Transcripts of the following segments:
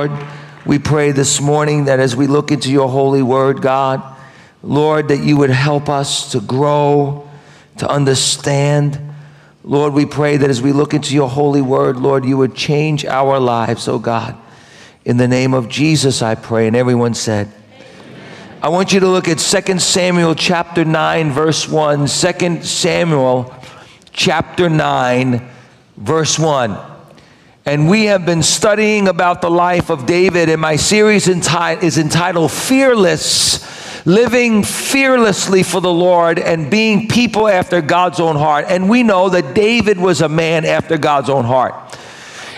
Lord, we pray this morning that as we look into your holy word, God, Lord, that you would help us to grow, to understand. Lord, we pray that as we look into your holy word, Lord, you would change our lives, oh God. In the name of Jesus, I pray. And everyone said, I want you to look at 2 Samuel chapter 9, verse 1. 2 Samuel chapter 9, verse 1. And we have been studying about the life of David, and my series enti- is entitled Fearless living fearlessly for the Lord and being people after God's own heart. And we know that David was a man after God's own heart.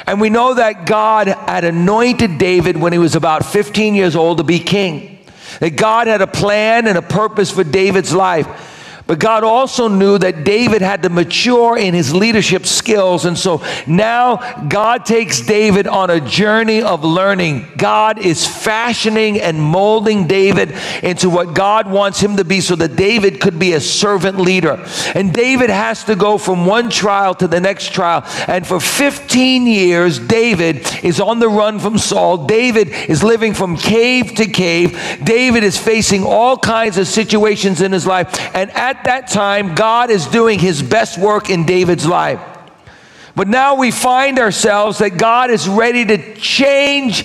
And we know that God had anointed David when he was about 15 years old to be king. That God had a plan and a purpose for David's life. But God also knew that David had to mature in his leadership skills. And so now God takes David on a journey of learning. God is fashioning and molding David into what God wants him to be so that David could be a servant leader. And David has to go from one trial to the next trial. And for 15 years, David is on the run from Saul. David is living from cave to cave. David is facing all kinds of situations in his life. And at at that time, God is doing his best work in David's life. But now we find ourselves that God is ready to change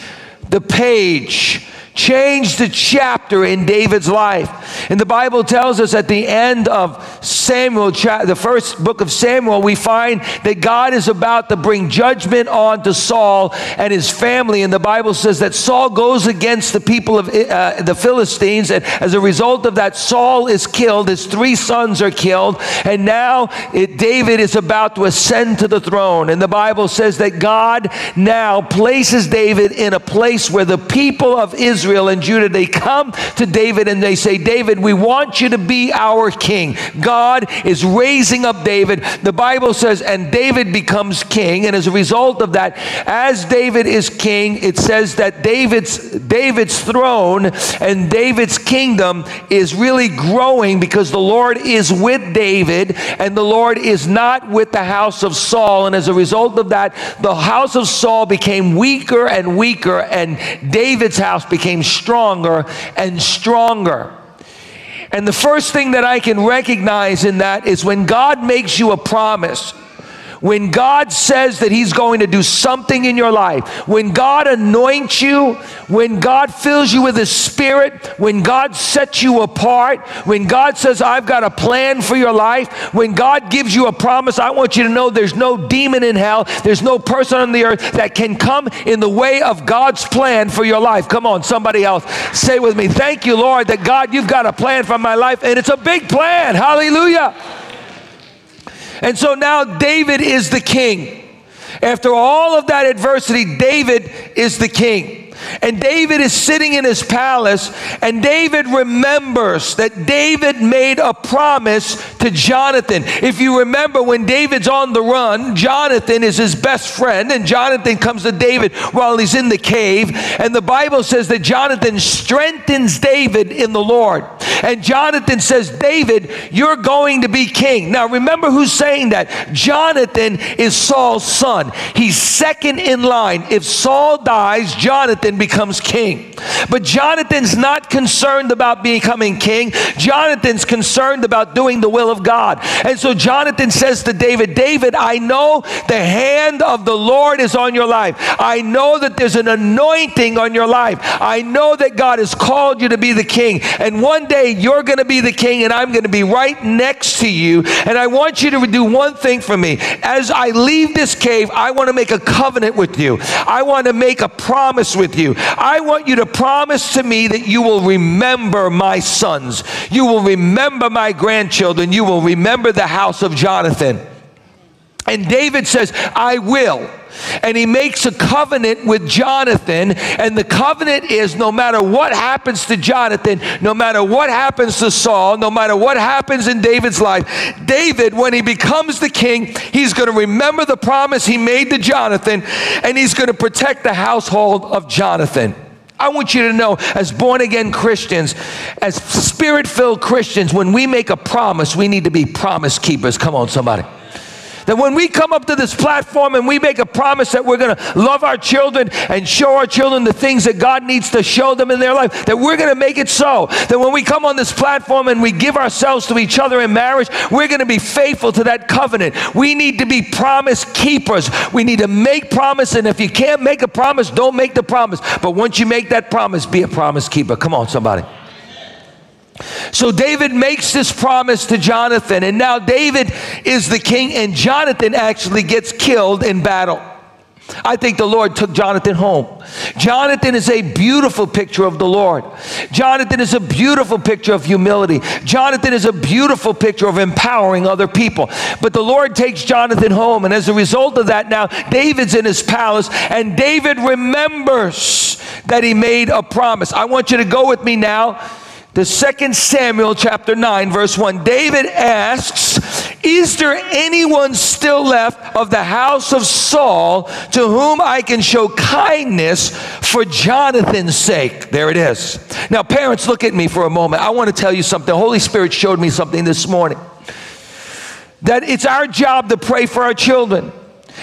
the page changed the chapter in David's life. And the Bible tells us at the end of Samuel, the first book of Samuel, we find that God is about to bring judgment on to Saul and his family. And the Bible says that Saul goes against the people of uh, the Philistines. And as a result of that, Saul is killed. His three sons are killed. And now it, David is about to ascend to the throne. And the Bible says that God now places David in a place where the people of Israel Israel and Judah, they come to David and they say, David, we want you to be our king. God is raising up David. The Bible says, and David becomes king. And as a result of that, as David is king, it says that David's David's throne and David's kingdom is really growing because the Lord is with David and the Lord is not with the house of Saul. And as a result of that, the house of Saul became weaker and weaker, and David's house became became stronger and stronger. And the first thing that I can recognize in that is when God makes you a promise when God says that He's going to do something in your life, when God anoints you, when God fills you with His Spirit, when God sets you apart, when God says, I've got a plan for your life, when God gives you a promise, I want you to know there's no demon in hell, there's no person on the earth that can come in the way of God's plan for your life. Come on, somebody else, say with me, Thank you, Lord, that God, you've got a plan for my life, and it's a big plan. Hallelujah. And so now David is the king. After all of that adversity, David is the king. And David is sitting in his palace, and David remembers that David made a promise to Jonathan. If you remember, when David's on the run, Jonathan is his best friend, and Jonathan comes to David while he's in the cave. And the Bible says that Jonathan strengthens David in the Lord. And Jonathan says, David, you're going to be king. Now, remember who's saying that? Jonathan is Saul's son. He's second in line. If Saul dies, Jonathan becomes king. But Jonathan's not concerned about becoming king. Jonathan's concerned about doing the will of God. And so Jonathan says to David, David, I know the hand of the Lord is on your life. I know that there's an anointing on your life. I know that God has called you to be the king. And one day you're going to be the king and I'm going to be right next to you. And I want you to do one thing for me. As I leave this cave, I want to make a covenant with you. I want to make a promise with you. I want you to promise to me that you will remember my sons. You will remember my grandchildren. You will remember the house of Jonathan. And David says, I will. And he makes a covenant with Jonathan. And the covenant is no matter what happens to Jonathan, no matter what happens to Saul, no matter what happens in David's life, David, when he becomes the king, he's going to remember the promise he made to Jonathan and he's going to protect the household of Jonathan. I want you to know, as born again Christians, as spirit filled Christians, when we make a promise, we need to be promise keepers. Come on, somebody. That when we come up to this platform and we make a promise that we're going to love our children and show our children the things that God needs to show them in their life, that we're going to make it so. That when we come on this platform and we give ourselves to each other in marriage, we're going to be faithful to that covenant. We need to be promise keepers. We need to make promise, and if you can't make a promise, don't make the promise. But once you make that promise, be a promise keeper. Come on, somebody. So David makes this promise to Jonathan, and now David is the king, and Jonathan actually gets killed in battle. I think the Lord took Jonathan home. Jonathan is a beautiful picture of the Lord. Jonathan is a beautiful picture of humility. Jonathan is a beautiful picture of empowering other people. But the Lord takes Jonathan home, and as a result of that, now David's in his palace, and David remembers that he made a promise. I want you to go with me now the second Samuel chapter 9 verse 1 David asks is there anyone still left of the house of Saul to whom I can show kindness for Jonathan's sake? There it is. Now parents look at me for a moment. I want to tell you something. The Holy Spirit showed me something this morning. That it's our job to pray for our children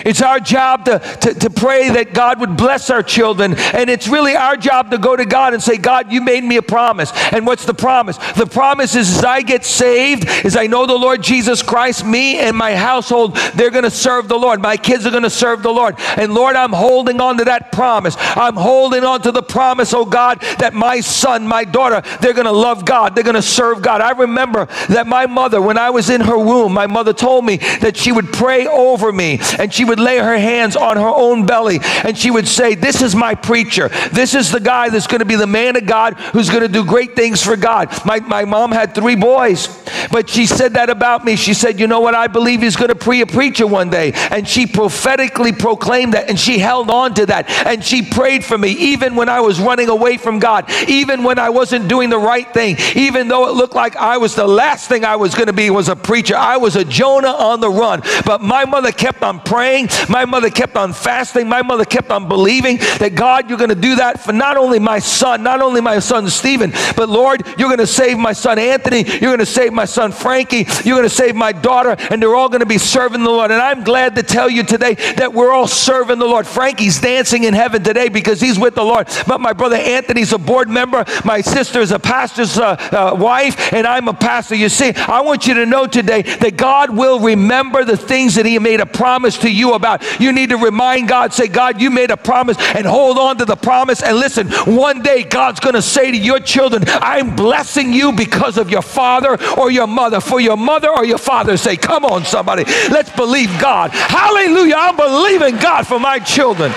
it's our job to, to, to, pray that God would bless our children. And it's really our job to go to God and say, God, you made me a promise. And what's the promise? The promise is as I get saved, as I know the Lord Jesus Christ, me and my household, they're going to serve the Lord. My kids are going to serve the Lord. And Lord, I'm holding on to that promise. I'm holding on to the promise, oh God, that my son, my daughter, they're going to love God. They're going to serve God. I remember that my mother, when I was in her womb, my mother told me that she would pray over me and she would lay her hands on her own belly and she would say, This is my preacher. This is the guy that's going to be the man of God who's going to do great things for God. My, my mom had three boys, but she said that about me. She said, You know what? I believe he's going to be a preacher one day. And she prophetically proclaimed that and she held on to that and she prayed for me even when I was running away from God, even when I wasn't doing the right thing, even though it looked like I was the last thing I was going to be was a preacher. I was a Jonah on the run. But my mother kept on praying my mother kept on fasting. My mother kept on believing that God, you're going to do that for not only my son, not only my son Stephen, but Lord, you're going to save my son Anthony. You're going to save my son Frankie. You're going to save my daughter, and they're all going to be serving the Lord. And I'm glad to tell you today that we're all serving the Lord. Frankie's dancing in heaven today because he's with the Lord. But my brother Anthony's a board member. My sister is a pastor's uh, uh, wife, and I'm a pastor. You see, I want you to know today that God will remember the things that He made a promise to you about. You need to remind God, say, God, you made a promise and hold on to the promise. And listen, one day God's going to say to your children, I'm blessing you because of your father or your mother. For your mother or your father, say, Come on, somebody, let's believe God. Hallelujah. I'm believing God for my children.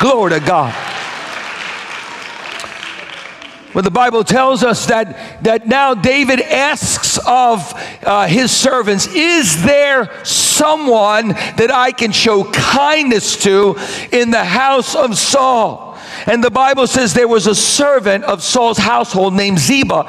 Glory to God. But the Bible tells us that, that now David asks of uh, his servants, Is there someone that I can show kindness to in the house of Saul? And the Bible says there was a servant of Saul's household named Ziba,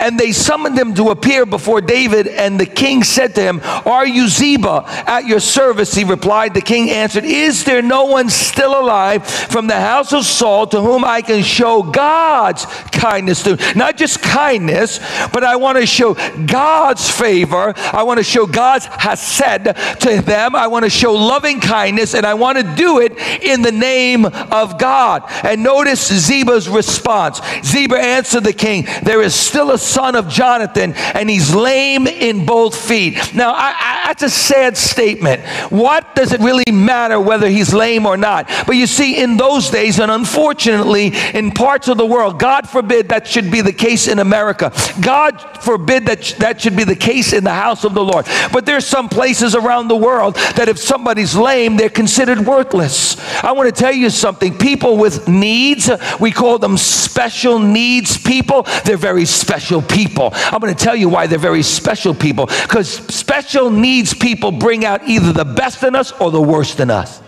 and they summoned him to appear before David. And the king said to him, Are you Ziba at your service? He replied. The king answered, Is there no one still alive from the house of Saul to whom I can show God's kindness to? Not just kindness, but I want to show God's favor. I want to show God's hesed to them. I want to show loving kindness, and I want to do it in the name of God. And and notice Ziba's response. Ziba answered the king, There is still a son of Jonathan, and he's lame in both feet. Now, I, I, that's a sad statement. What does it really matter whether he's lame or not? But you see, in those days, and unfortunately, in parts of the world, God forbid that should be the case in America. God forbid that that should be the case in the house of the Lord. But there's some places around the world that if somebody's lame, they're considered worthless. I want to tell you something. People with needs. We call them special needs people. They're very special people. I'm going to tell you why they're very special people. Because special needs people bring out either the best in us or the worst in us.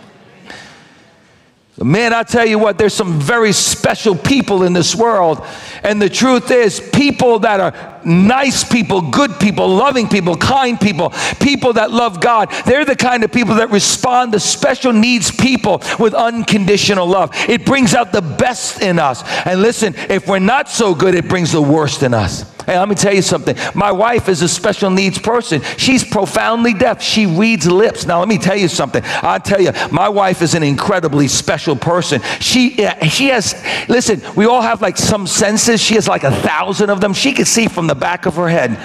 Man, I tell you what, there's some very special people in this world. And the truth is, people that are nice people, good people, loving people, kind people, people that love God, they're the kind of people that respond to special needs people with unconditional love. It brings out the best in us. And listen, if we're not so good, it brings the worst in us. Hey, let me tell you something. My wife is a special needs person. She's profoundly deaf. She reads lips. Now, let me tell you something. I'll tell you, my wife is an incredibly special person. She, eh, she has, listen, we all have like some senses. She has like a thousand of them. She can see from the back of her head.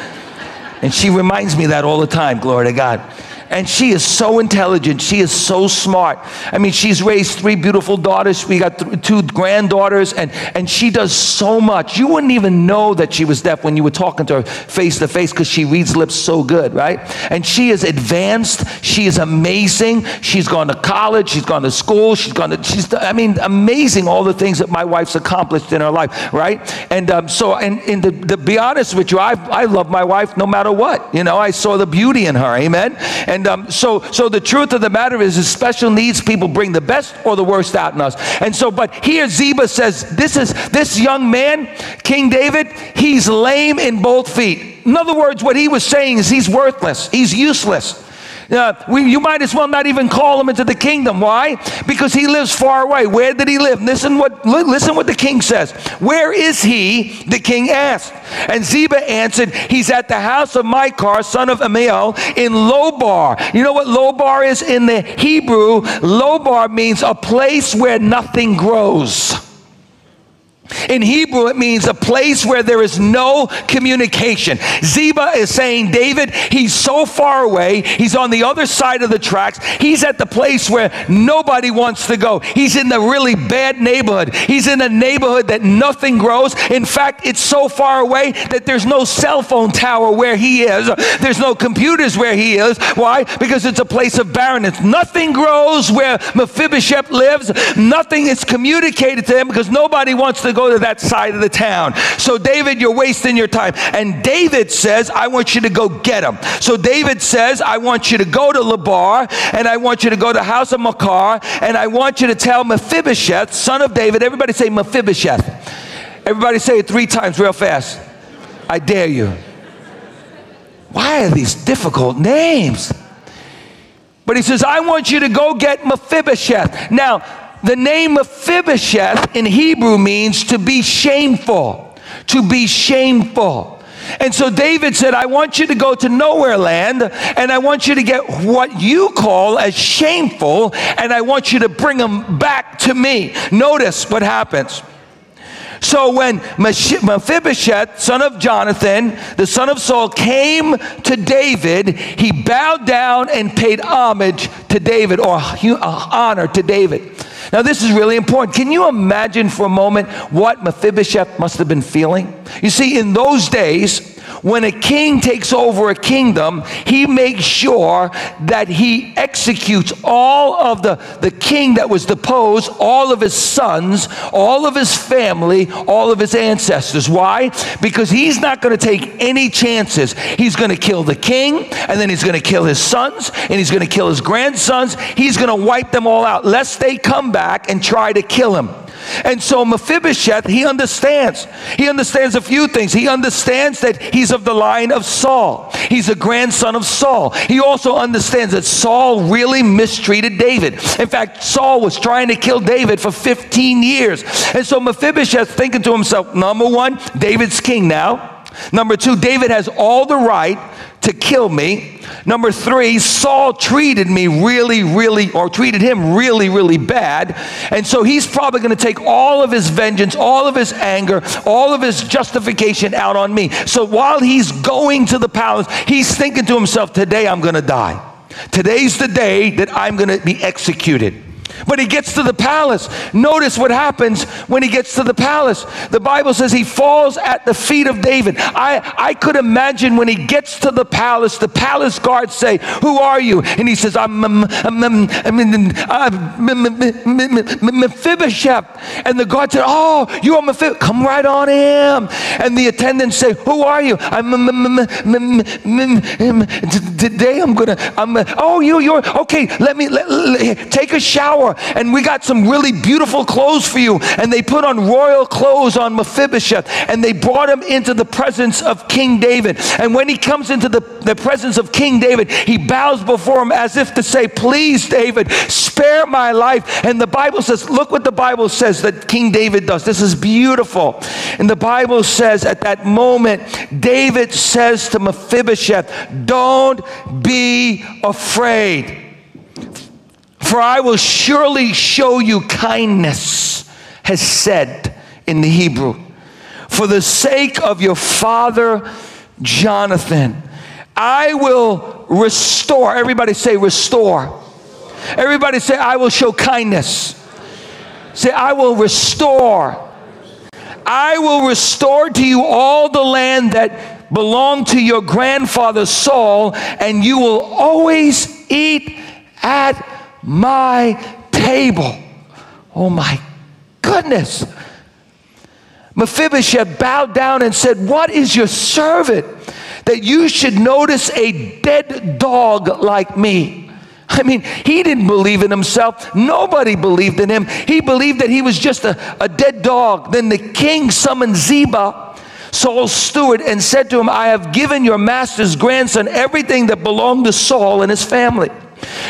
And she reminds me that all the time, glory to God. And she is so intelligent. She is so smart. I mean, she's raised three beautiful daughters. We got th- two granddaughters, and, and she does so much. You wouldn't even know that she was deaf when you were talking to her face to face because she reads lips so good, right? And she is advanced. She is amazing. She's gone to college. She's gone to school. She's gone to, she's, I mean, amazing all the things that my wife's accomplished in her life, right? And um, so, and, and to, to be honest with you, I, I love my wife no matter what. You know, I saw the beauty in her, amen? And and um, so, so the truth of the matter is, is special needs people bring the best or the worst out in us. And so, but here Ziba says, this is this young man, King David, he's lame in both feet. In other words, what he was saying is he's worthless, he's useless. Uh, we, you might as well not even call him into the kingdom. Why? Because he lives far away. Where did he live? Listen what, listen what the king says. Where is he? The king asked. And Ziba answered, He's at the house of Machir, son of Ammiel, in Lobar. You know what Lobar is in the Hebrew? Lobar means a place where nothing grows. In Hebrew, it means a place where there is no communication. Ziba is saying, David, he's so far away. He's on the other side of the tracks. He's at the place where nobody wants to go. He's in the really bad neighborhood. He's in a neighborhood that nothing grows. In fact, it's so far away that there's no cell phone tower where he is. There's no computers where he is. Why? Because it's a place of barrenness. Nothing grows where Mephibosheth lives. Nothing is communicated to him because nobody wants to go go to that side of the town. So, David, you're wasting your time. And David says, I want you to go get him. So, David says, I want you to go to Lobar, and I want you to go to house of Machir, and I want you to tell Mephibosheth, son of David, everybody say Mephibosheth. Everybody say it three times real fast. I dare you. Why are these difficult names? But he says, I want you to go get Mephibosheth. Now, the name of Mephibosheth in Hebrew means to be shameful, to be shameful. And so David said, I want you to go to nowhere land and I want you to get what you call as shameful and I want you to bring them back to me. Notice what happens. So when Mephibosheth, son of Jonathan, the son of Saul, came to David, he bowed down and paid homage to David or uh, honor to David. Now, this is really important. Can you imagine for a moment what Mephibosheth must have been feeling? You see, in those days, when a king takes over a kingdom, he makes sure that he executes all of the, the king that was deposed, all of his sons, all of his family, all of his ancestors. Why? Because he's not going to take any chances. He's going to kill the king, and then he's going to kill his sons, and he's going to kill his grandsons. He's going to wipe them all out, lest they come back and try to kill him. And so Mephibosheth, he understands. He understands a few things. He understands that he's of the line of Saul. He's a grandson of Saul. He also understands that Saul really mistreated David. In fact, Saul was trying to kill David for 15 years. And so Mephibosheth thinking to himself, number one, David's king now. Number two, David has all the right to kill me. Number three, Saul treated me really, really, or treated him really, really bad. And so he's probably going to take all of his vengeance, all of his anger, all of his justification out on me. So while he's going to the palace, he's thinking to himself, today I'm going to die. Today's the day that I'm going to be executed. But he gets to the palace. Notice what happens when he gets to the palace. The Bible says he falls at the feet of David. I, I could imagine when he gets to the palace, the palace guards say, Who are you? And he says, I'm, I'm, I'm, I'm Mephibosheth. And the guard said, Oh, you are Mephibosheth. Come right on in. And the attendants say, Who are you? I'm today I'm gonna, I'm, oh, you, you're, okay, let me, let, let, take a shower and we got some really beautiful clothes for you. And they put on royal clothes on Mephibosheth and they brought him into the presence of King David. And when he comes into the, the presence of King David, he bows before him as if to say, Please, David, spare my life. And the Bible says, Look what the Bible says that King David does. This is beautiful. And the Bible says at that moment, David says to Mephibosheth, Don't be afraid. For I will surely show you kindness, hesed in the Hebrew. For the sake of your father Jonathan, I will restore. Everybody say, restore. Everybody say, I will show kindness. Say, I will restore. I will restore to you all the land that belonged to your grandfather Saul, and you will always eat at my table. Oh my goodness. Mephibosheth bowed down and said, What is your servant that you should notice a dead dog like me? I mean, he didn't believe in himself. Nobody believed in him. He believed that he was just a, a dead dog. Then the king summoned Ziba, Saul's steward, and said to him, I have given your master's grandson everything that belonged to Saul and his family.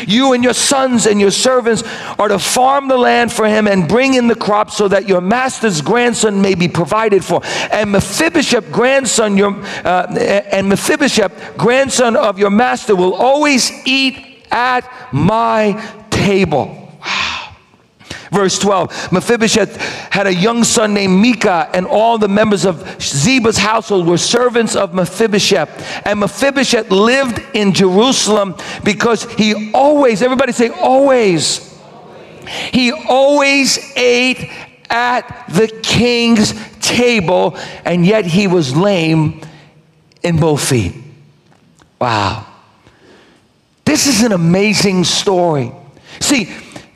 You and your sons and your servants are to farm the land for him and bring in the crops so that your master's grandson may be provided for. And Mephibosheth, grandson, your, uh, and Mephibosheth, grandson of your master, will always eat at my table. Verse 12 Mephibosheth had a young son named Micah, and all the members of Ziba's household were servants of Mephibosheth. And Mephibosheth lived in Jerusalem because he always, everybody say, always. He always ate at the king's table, and yet he was lame in both feet. Wow. This is an amazing story. See,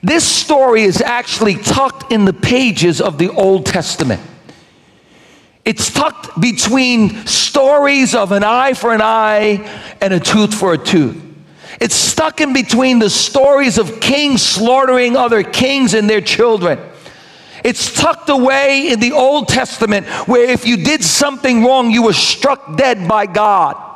this story is actually tucked in the pages of the Old Testament. It's tucked between stories of an eye for an eye and a tooth for a tooth. It's stuck in between the stories of kings slaughtering other kings and their children. It's tucked away in the Old Testament where if you did something wrong, you were struck dead by God.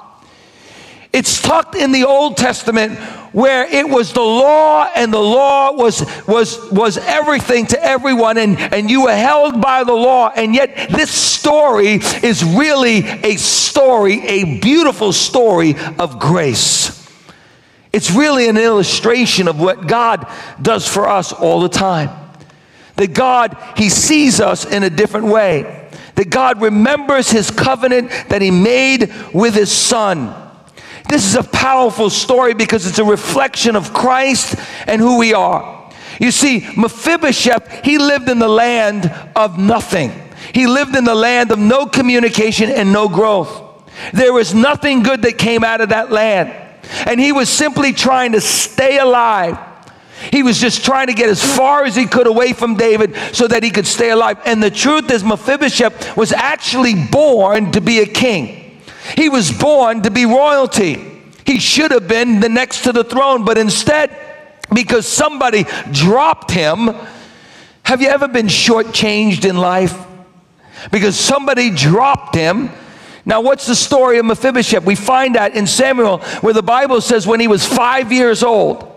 It's tucked in the Old Testament where it was the law and the law was was was everything to everyone and and you were held by the law and yet this story is really a story a beautiful story of grace. It's really an illustration of what God does for us all the time. That God he sees us in a different way. That God remembers his covenant that he made with his son this is a powerful story because it's a reflection of Christ and who we are. You see, Mephibosheth, he lived in the land of nothing. He lived in the land of no communication and no growth. There was nothing good that came out of that land. And he was simply trying to stay alive. He was just trying to get as far as he could away from David so that he could stay alive. And the truth is, Mephibosheth was actually born to be a king. He was born to be royalty. He should have been the next to the throne, but instead, because somebody dropped him, have you ever been shortchanged in life? Because somebody dropped him. Now, what's the story of Mephibosheth? We find that in Samuel, where the Bible says when he was five years old,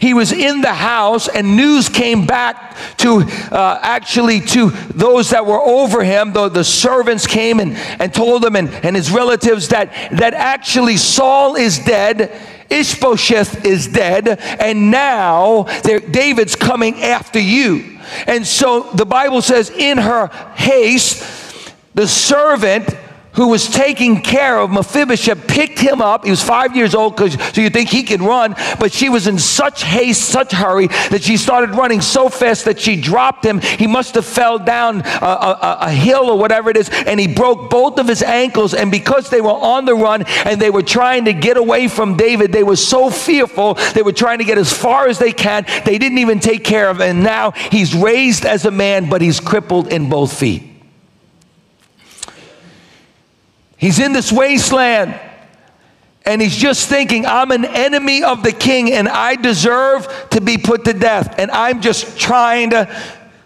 he was in the house, and news came back to uh, actually to those that were over him. The, the servants came and, and told him and, and his relatives that, that actually Saul is dead, Ishbosheth is dead, and now David's coming after you. And so the Bible says, in her haste, the servant who was taking care of Mephibosheth picked him up. He was five years old, so you think he could run, but she was in such haste, such hurry that she started running so fast that she dropped him. He must have fell down a, a, a hill or whatever it is, and he broke both of his ankles. And because they were on the run and they were trying to get away from David, they were so fearful. They were trying to get as far as they can. They didn't even take care of him. And now he's raised as a man, but he's crippled in both feet. He's in this wasteland. And he's just thinking, I'm an enemy of the king and I deserve to be put to death. And I'm just trying to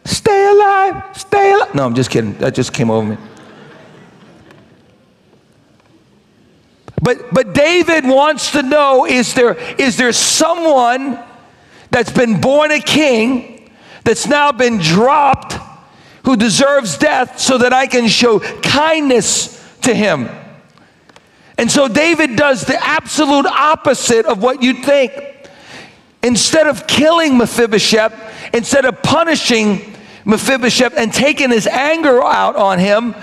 stay alive, stay alive. No, I'm just kidding. That just came over me. But, but David wants to know is there, is there someone that's been born a king that's now been dropped who deserves death so that I can show kindness to him? And so David does the absolute opposite of what you'd think. Instead of killing Mephibosheth, instead of punishing Mephibosheth and taking his anger out on him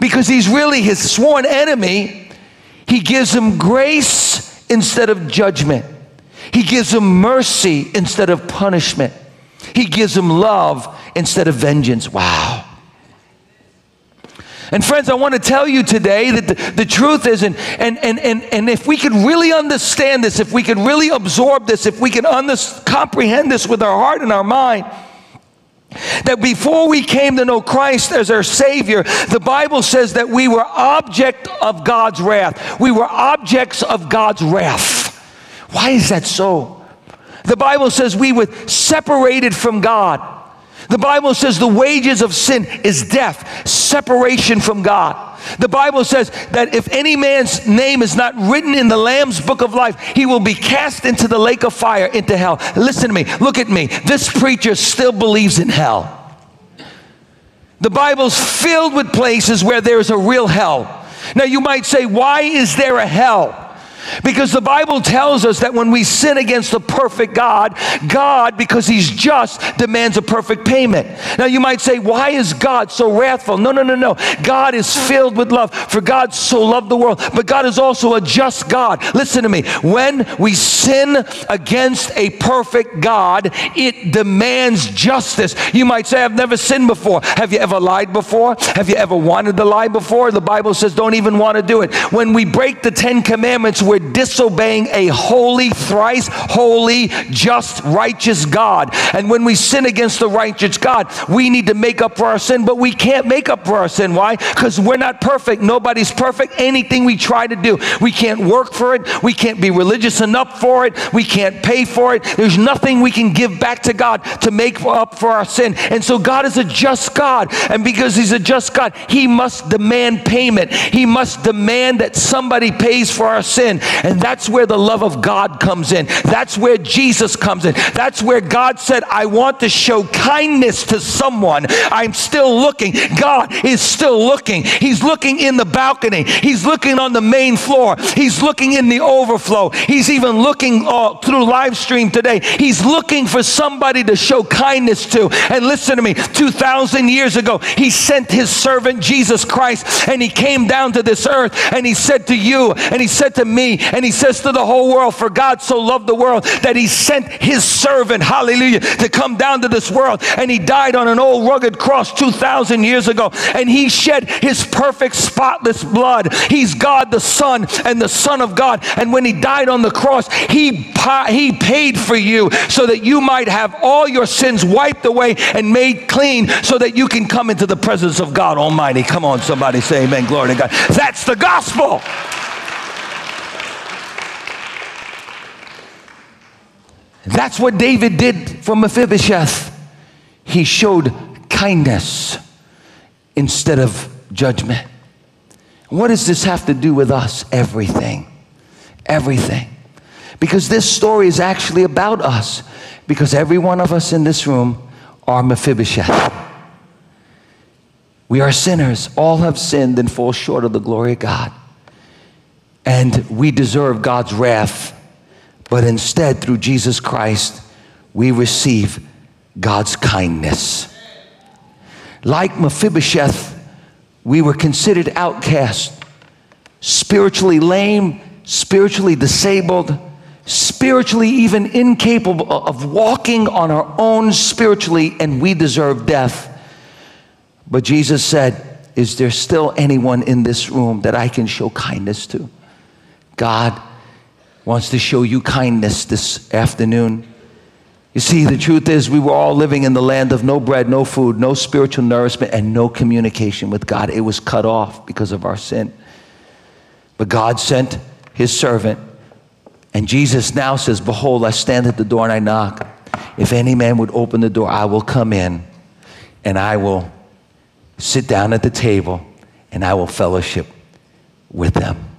because he's really his sworn enemy, he gives him grace instead of judgment. He gives him mercy instead of punishment. He gives him love instead of vengeance. Wow. And friends, I want to tell you today that the, the truth is, and, and, and, and, and if we could really understand this, if we could really absorb this, if we can under, comprehend this with our heart and our mind, that before we came to know Christ as our Savior, the Bible says that we were object of God's wrath. We were objects of God's wrath. Why is that so? The Bible says we were separated from God. The Bible says the wages of sin is death, separation from God. The Bible says that if any man's name is not written in the Lamb's book of life, he will be cast into the lake of fire, into hell. Listen to me, look at me. This preacher still believes in hell. The Bible's filled with places where there's a real hell. Now you might say, why is there a hell? Because the Bible tells us that when we sin against the perfect God, God, because He's just, demands a perfect payment. Now you might say, why is God so wrathful? No, no, no, no. God is filled with love, for God so loved the world. But God is also a just God. Listen to me. When we sin against a perfect God, it demands justice. You might say, I've never sinned before. Have you ever lied before? Have you ever wanted to lie before? The Bible says, don't even want to do it. When we break the Ten Commandments, we're we're disobeying a holy, thrice holy, just, righteous God. And when we sin against the righteous God, we need to make up for our sin, but we can't make up for our sin. Why? Because we're not perfect. Nobody's perfect. Anything we try to do, we can't work for it. We can't be religious enough for it. We can't pay for it. There's nothing we can give back to God to make up for our sin. And so God is a just God. And because He's a just God, He must demand payment. He must demand that somebody pays for our sin. And that's where the love of God comes in. That's where Jesus comes in. That's where God said, I want to show kindness to someone. I'm still looking. God is still looking. He's looking in the balcony. He's looking on the main floor. He's looking in the overflow. He's even looking uh, through live stream today. He's looking for somebody to show kindness to. And listen to me 2,000 years ago, He sent His servant Jesus Christ and He came down to this earth and He said to you and He said to me and he says to the whole world, For God so loved the world that he sent his servant, hallelujah, to come down to this world. And he died on an old rugged cross 2,000 years ago. And he shed his perfect, spotless blood. He's God the Son and the Son of God. And when he died on the cross, he, he paid for you so that you might have all your sins wiped away and made clean so that you can come into the presence of God Almighty. Come on, somebody say amen. Glory to God. That's the gospel. That's what David did for Mephibosheth. He showed kindness instead of judgment. What does this have to do with us? Everything. Everything. Because this story is actually about us. Because every one of us in this room are Mephibosheth. We are sinners. All have sinned and fall short of the glory of God. And we deserve God's wrath but instead, through Jesus Christ, we receive God's kindness. Like Mephibosheth, we were considered outcast, spiritually lame, spiritually disabled, spiritually even incapable of walking on our own spiritually, and we deserve death. But Jesus said, Is there still anyone in this room that I can show kindness to? God wants to show you kindness this afternoon. You see, the truth is, we were all living in the land of no bread, no food, no spiritual nourishment, and no communication with God. It was cut off because of our sin. But God sent his servant. And Jesus now says, Behold, I stand at the door and I knock. If any man would open the door, I will come in and I will sit down at the table and I will fellowship with them.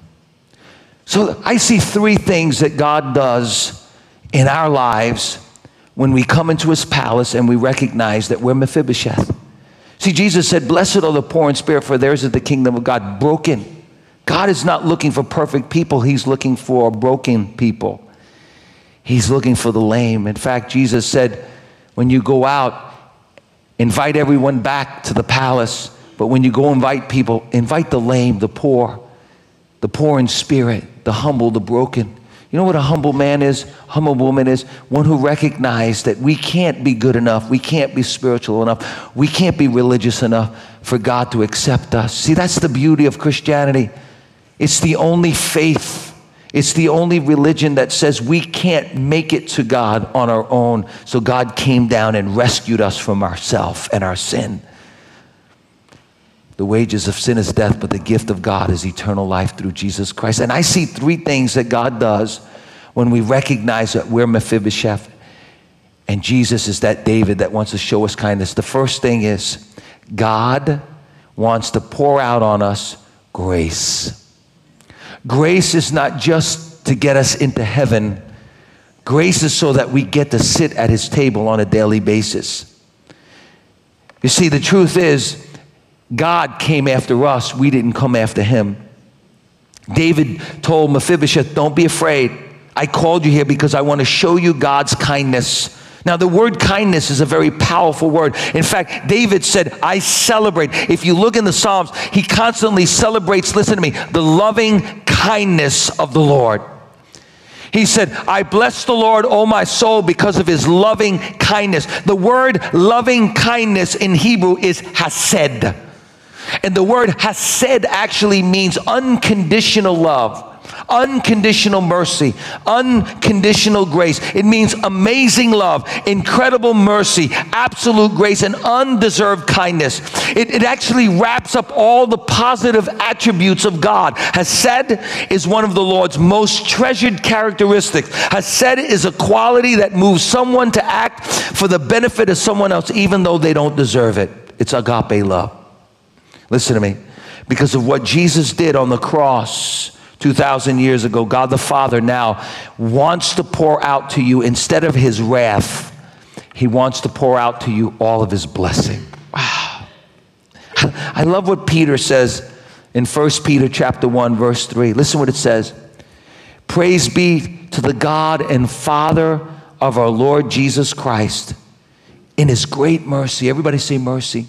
So I see three things that God does in our lives when we come into his palace and we recognize that we're Mephibosheth. See, Jesus said, Blessed are the poor in spirit, for theirs is the kingdom of God. Broken. God is not looking for perfect people, He's looking for broken people. He's looking for the lame. In fact, Jesus said, When you go out, invite everyone back to the palace. But when you go invite people, invite the lame, the poor, the poor in spirit, the humble, the broken. You know what a humble man is? Humble woman is one who recognizes that we can't be good enough, we can't be spiritual enough, we can't be religious enough for God to accept us. See, that's the beauty of Christianity. It's the only faith, it's the only religion that says we can't make it to God on our own. So God came down and rescued us from ourself and our sin. The wages of sin is death, but the gift of God is eternal life through Jesus Christ. And I see three things that God does when we recognize that we're Mephibosheth and Jesus is that David that wants to show us kindness. The first thing is God wants to pour out on us grace. Grace is not just to get us into heaven, grace is so that we get to sit at his table on a daily basis. You see, the truth is, God came after us, we didn't come after him. David told Mephibosheth, Don't be afraid. I called you here because I want to show you God's kindness. Now, the word kindness is a very powerful word. In fact, David said, I celebrate. If you look in the Psalms, he constantly celebrates, listen to me, the loving kindness of the Lord. He said, I bless the Lord, O my soul, because of his loving kindness. The word loving kindness in Hebrew is hesed. And the word hesed actually means unconditional love, unconditional mercy, unconditional grace. It means amazing love, incredible mercy, absolute grace, and undeserved kindness. It, it actually wraps up all the positive attributes of God. Hesed is one of the Lord's most treasured characteristics. Hesed is a quality that moves someone to act for the benefit of someone else, even though they don't deserve it. It's agape love. Listen to me. Because of what Jesus did on the cross 2,000 years ago, God the Father now wants to pour out to you, instead of his wrath, he wants to pour out to you all of his blessing. Wow. I love what Peter says in 1 Peter chapter 1 verse 3. Listen what it says. Praise be to the God and Father of our Lord Jesus Christ in his great mercy. Everybody say mercy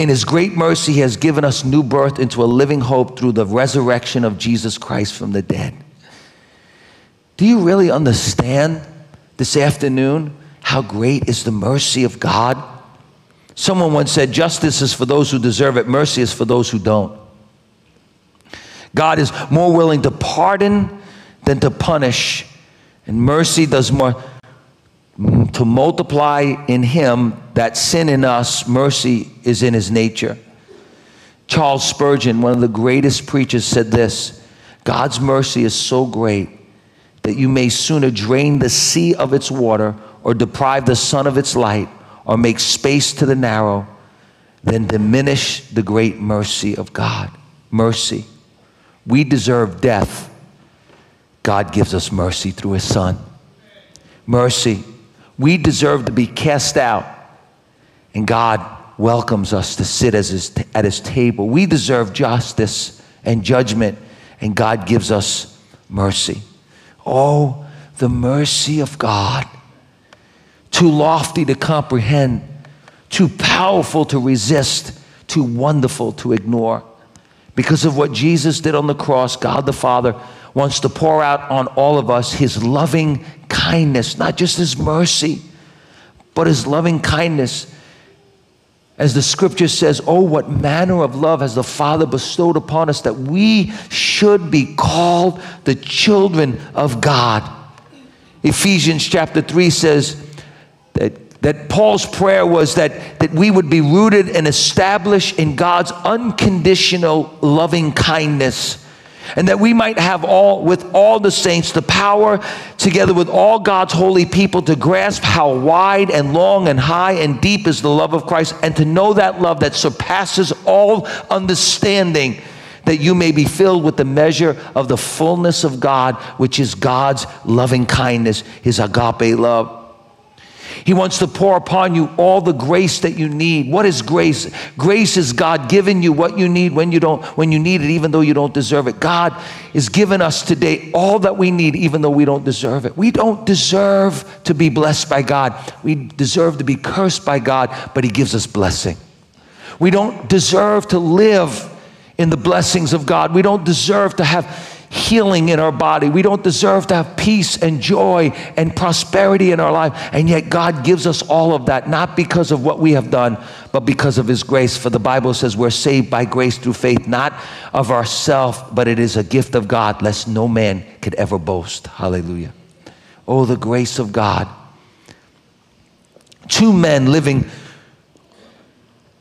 in his great mercy, he has given us new birth into a living hope through the resurrection of Jesus Christ from the dead. Do you really understand this afternoon how great is the mercy of God? Someone once said, Justice is for those who deserve it, mercy is for those who don't. God is more willing to pardon than to punish, and mercy does more to multiply in him that sin in us, mercy is in his nature. Charles Spurgeon, one of the greatest preachers, said this God's mercy is so great that you may sooner drain the sea of its water or deprive the sun of its light or make space to the narrow than diminish the great mercy of God. Mercy. We deserve death. God gives us mercy through his son. Mercy. We deserve to be cast out, and God welcomes us to sit his, at his table. We deserve justice and judgment, and God gives us mercy. Oh, the mercy of God. Too lofty to comprehend, too powerful to resist, too wonderful to ignore. Because of what Jesus did on the cross, God the Father wants to pour out on all of us his loving kindness, not just his mercy, but his loving kindness. As the scripture says, Oh, what manner of love has the Father bestowed upon us that we should be called the children of God. Ephesians chapter 3 says that, that Paul's prayer was that, that we would be rooted and established in God's unconditional loving kindness and that we might have all with all the saints the power together with all God's holy people to grasp how wide and long and high and deep is the love of Christ and to know that love that surpasses all understanding that you may be filled with the measure of the fullness of God which is God's loving kindness his agape love he wants to pour upon you all the grace that you need. What is grace? Grace is God giving you what you need when you don't when you need it even though you don't deserve it. God is giving us today all that we need even though we don't deserve it. We don't deserve to be blessed by God. We deserve to be cursed by God, but he gives us blessing. We don't deserve to live in the blessings of God. We don't deserve to have healing in our body. We don't deserve to have peace and joy and prosperity in our life. And yet, God gives us all of that, not because of what we have done, but because of His grace. For the Bible says we're saved by grace through faith, not of ourself, but it is a gift of God, lest no man could ever boast. Hallelujah. Oh, the grace of God. Two men living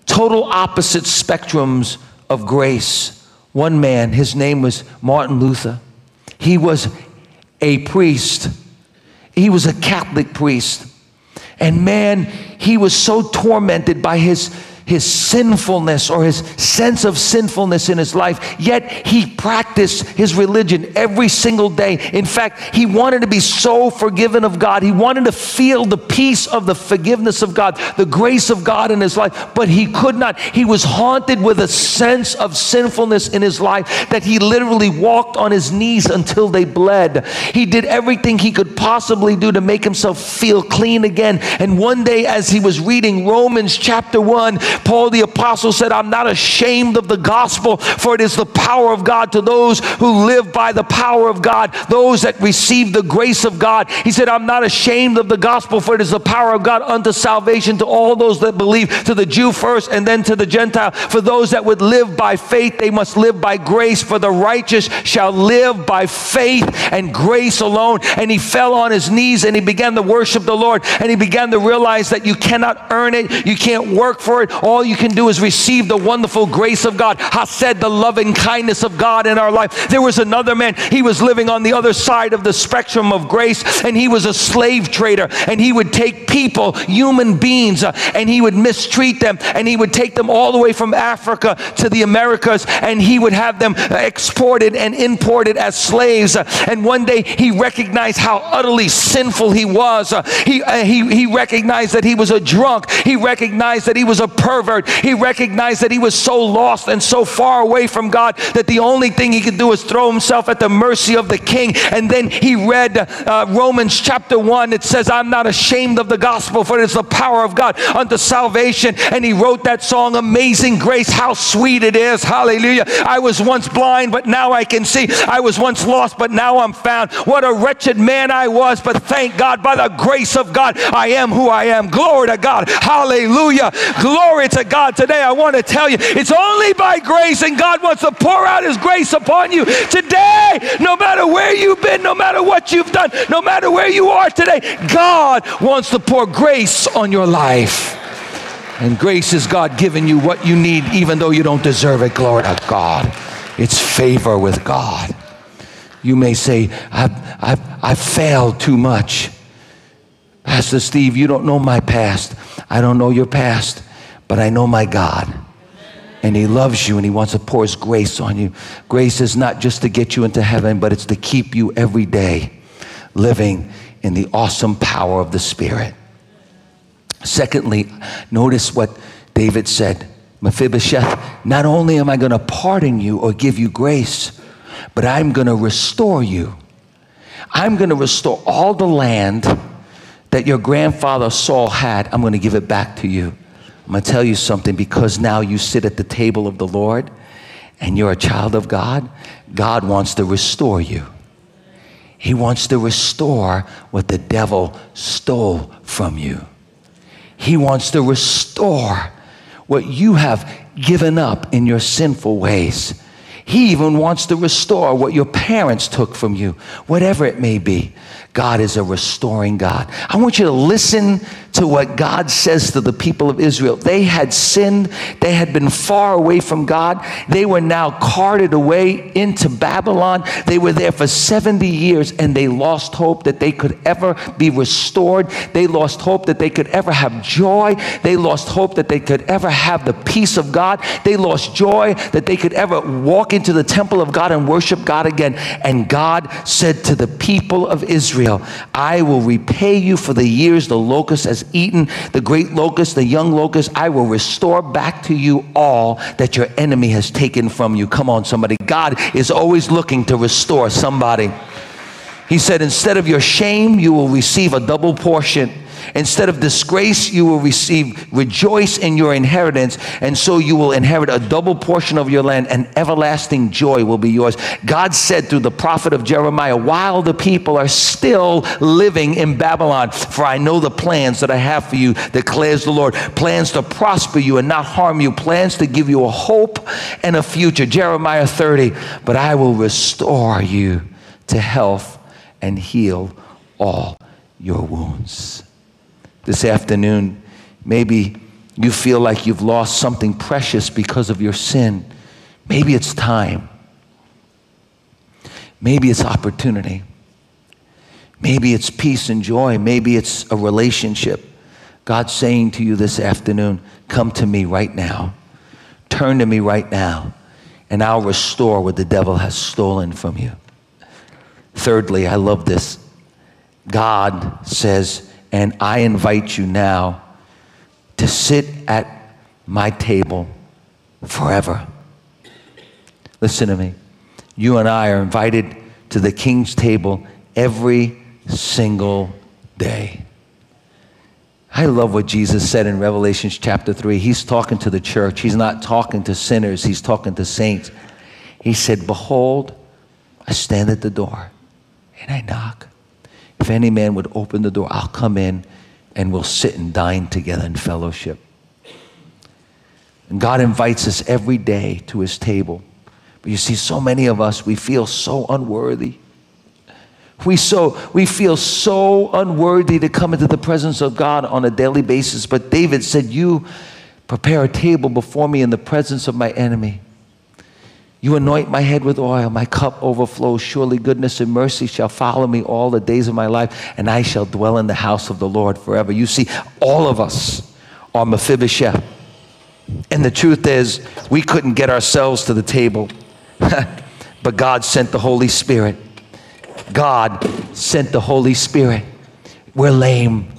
total opposite spectrums of grace one man, his name was Martin Luther. He was a priest, he was a Catholic priest. And man, he was so tormented by his his sinfulness or his sense of sinfulness in his life, yet he practiced his religion every single day. In fact, he wanted to be so forgiven of God. He wanted to feel the peace of the forgiveness of God, the grace of God in his life, but he could not. He was haunted with a sense of sinfulness in his life that he literally walked on his knees until they bled. He did everything he could possibly do to make himself feel clean again. And one day, as he was reading Romans chapter 1, Paul the Apostle said, I'm not ashamed of the gospel, for it is the power of God to those who live by the power of God, those that receive the grace of God. He said, I'm not ashamed of the gospel, for it is the power of God unto salvation to all those that believe, to the Jew first and then to the Gentile. For those that would live by faith, they must live by grace, for the righteous shall live by faith and grace alone. And he fell on his knees and he began to worship the Lord and he began to realize that you cannot earn it, you can't work for it. All you can do is receive the wonderful grace of God. Said the loving kindness of God in our life. There was another man, he was living on the other side of the spectrum of grace, and he was a slave trader. And he would take people, human beings, uh, and he would mistreat them, and he would take them all the way from Africa to the Americas, and he would have them exported and imported as slaves. And one day he recognized how utterly sinful he was. Uh, he, uh, he, he recognized that he was a drunk, he recognized that he was a pervert pervert. He recognized that he was so lost and so far away from God that the only thing he could do was throw himself at the mercy of the king. And then he read uh, Romans chapter 1. It says, I'm not ashamed of the gospel, for it is the power of God unto salvation. And he wrote that song, Amazing Grace. How sweet it is. Hallelujah. I was once blind, but now I can see. I was once lost, but now I'm found. What a wretched man I was, but thank God, by the grace of God, I am who I am. Glory to God. Hallelujah. Glory to God today, I want to tell you it's only by grace, and God wants to pour out His grace upon you today. No matter where you've been, no matter what you've done, no matter where you are today, God wants to pour grace on your life. And grace is God giving you what you need, even though you don't deserve it. Glory to God. It's favor with God. You may say, I've, I've, I've failed too much. Pastor Steve, you don't know my past. I don't know your past but I know my God. And He loves you and He wants to pour His grace on you. Grace is not just to get you into heaven, but it's to keep you every day living in the awesome power of the Spirit. Secondly, notice what David said Mephibosheth, not only am I going to pardon you or give you grace, but I'm going to restore you. I'm going to restore all the land that your grandfather Saul had. I'm going to give it back to you. I'm going to tell you something because now you sit at the table of the Lord and you're a child of God, God wants to restore you. He wants to restore what the devil stole from you. He wants to restore what you have given up in your sinful ways. He even wants to restore what your parents took from you, whatever it may be. God is a restoring God. I want you to listen to what God says to the people of Israel. They had sinned, they had been far away from God. They were now carted away into Babylon. They were there for 70 years and they lost hope that they could ever be restored. They lost hope that they could ever have joy. They lost hope that they could ever have the peace of God. They lost joy that they could ever walk into the temple of God and worship God again. And God said to the people of Israel, I will repay you for the years the locust has eaten, the great locust, the young locust. I will restore back to you all that your enemy has taken from you. Come on, somebody. God is always looking to restore somebody. He said, instead of your shame, you will receive a double portion. Instead of disgrace, you will receive rejoice in your inheritance, and so you will inherit a double portion of your land, and everlasting joy will be yours. God said through the prophet of Jeremiah, while the people are still living in Babylon, for I know the plans that I have for you, declares the Lord plans to prosper you and not harm you, plans to give you a hope and a future. Jeremiah 30, but I will restore you to health and heal all your wounds this afternoon, maybe you feel like you've lost something precious because of your sin. Maybe it's time. Maybe it's opportunity. Maybe it's peace and joy. Maybe it's a relationship. God's saying to you this afternoon, come to me right now. Turn to me right now, and I'll restore what the devil has stolen from you. Thirdly, I love this. God says, and I invite you now to sit at my table forever. Listen to me. You and I are invited to the king's table every single day. I love what Jesus said in Revelation chapter 3. He's talking to the church. He's not talking to sinners, he's talking to saints. He said, Behold, I stand at the door and I knock. If any man would open the door, I'll come in and we'll sit and dine together in fellowship. And God invites us every day to his table. But you see, so many of us, we feel so unworthy. We, so, we feel so unworthy to come into the presence of God on a daily basis. But David said, You prepare a table before me in the presence of my enemy. You anoint my head with oil, my cup overflows. Surely goodness and mercy shall follow me all the days of my life, and I shall dwell in the house of the Lord forever. You see, all of us are Mephibosheth. And the truth is, we couldn't get ourselves to the table, but God sent the Holy Spirit. God sent the Holy Spirit. We're lame,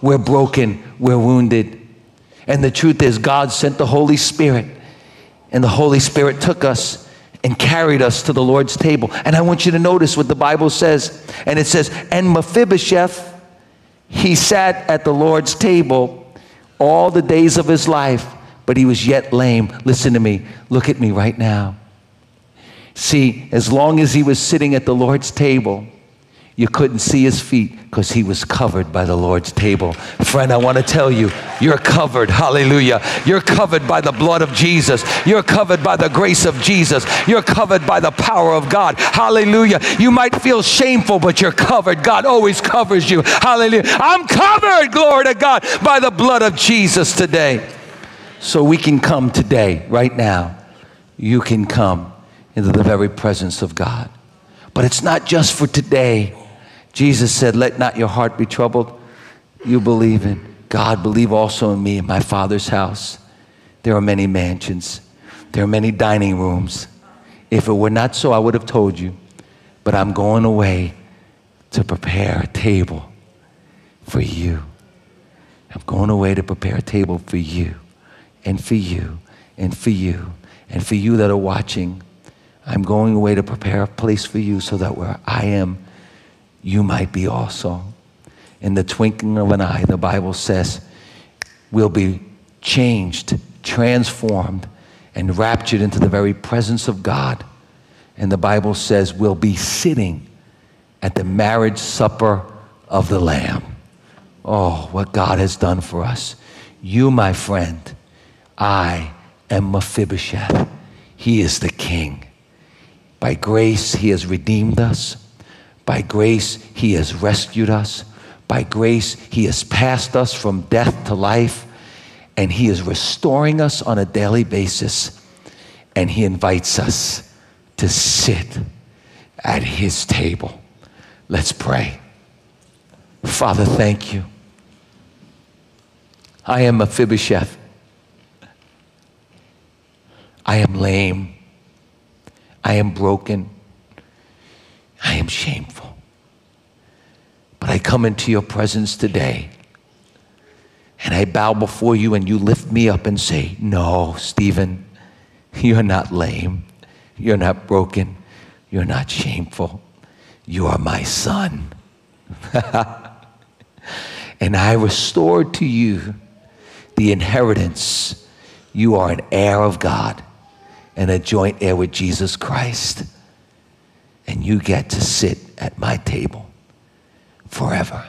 we're broken, we're wounded. And the truth is, God sent the Holy Spirit, and the Holy Spirit took us and carried us to the Lord's table. And I want you to notice what the Bible says. And it says, And Mephibosheth, he sat at the Lord's table all the days of his life, but he was yet lame. Listen to me. Look at me right now. See, as long as he was sitting at the Lord's table, you couldn't see his feet because he was covered by the Lord's table. Friend, I want to tell you, you're covered. Hallelujah. You're covered by the blood of Jesus. You're covered by the grace of Jesus. You're covered by the power of God. Hallelujah. You might feel shameful, but you're covered. God always covers you. Hallelujah. I'm covered, glory to God, by the blood of Jesus today. So we can come today, right now. You can come into the very presence of God. But it's not just for today. Jesus said, Let not your heart be troubled. You believe in God, believe also in me, in my Father's house. There are many mansions, there are many dining rooms. If it were not so, I would have told you. But I'm going away to prepare a table for you. I'm going away to prepare a table for you and for you and for you and for you that are watching. I'm going away to prepare a place for you so that where I am, you might be also. In the twinkling of an eye, the Bible says, we'll be changed, transformed, and raptured into the very presence of God. And the Bible says we'll be sitting at the marriage supper of the Lamb. Oh, what God has done for us. You, my friend, I am Mephibosheth. He is the king. By grace, he has redeemed us By grace, He has rescued us. By grace, He has passed us from death to life. And He is restoring us on a daily basis. And He invites us to sit at His table. Let's pray. Father, thank you. I am Mephibosheth. I am lame. I am broken. I am shameful. But I come into your presence today and I bow before you and you lift me up and say, No, Stephen, you're not lame. You're not broken. You're not shameful. You are my son. and I restore to you the inheritance. You are an heir of God and a joint heir with Jesus Christ. And you get to sit at my table forever.